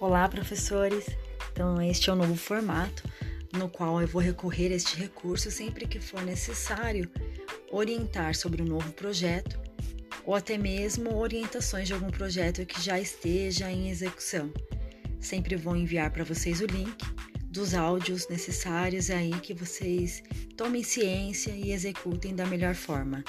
Olá, professores! Então, este é o novo formato no qual eu vou recorrer a este recurso sempre que for necessário orientar sobre um novo projeto ou até mesmo orientações de algum projeto que já esteja em execução. Sempre vou enviar para vocês o link dos áudios necessários aí que vocês tomem ciência e executem da melhor forma.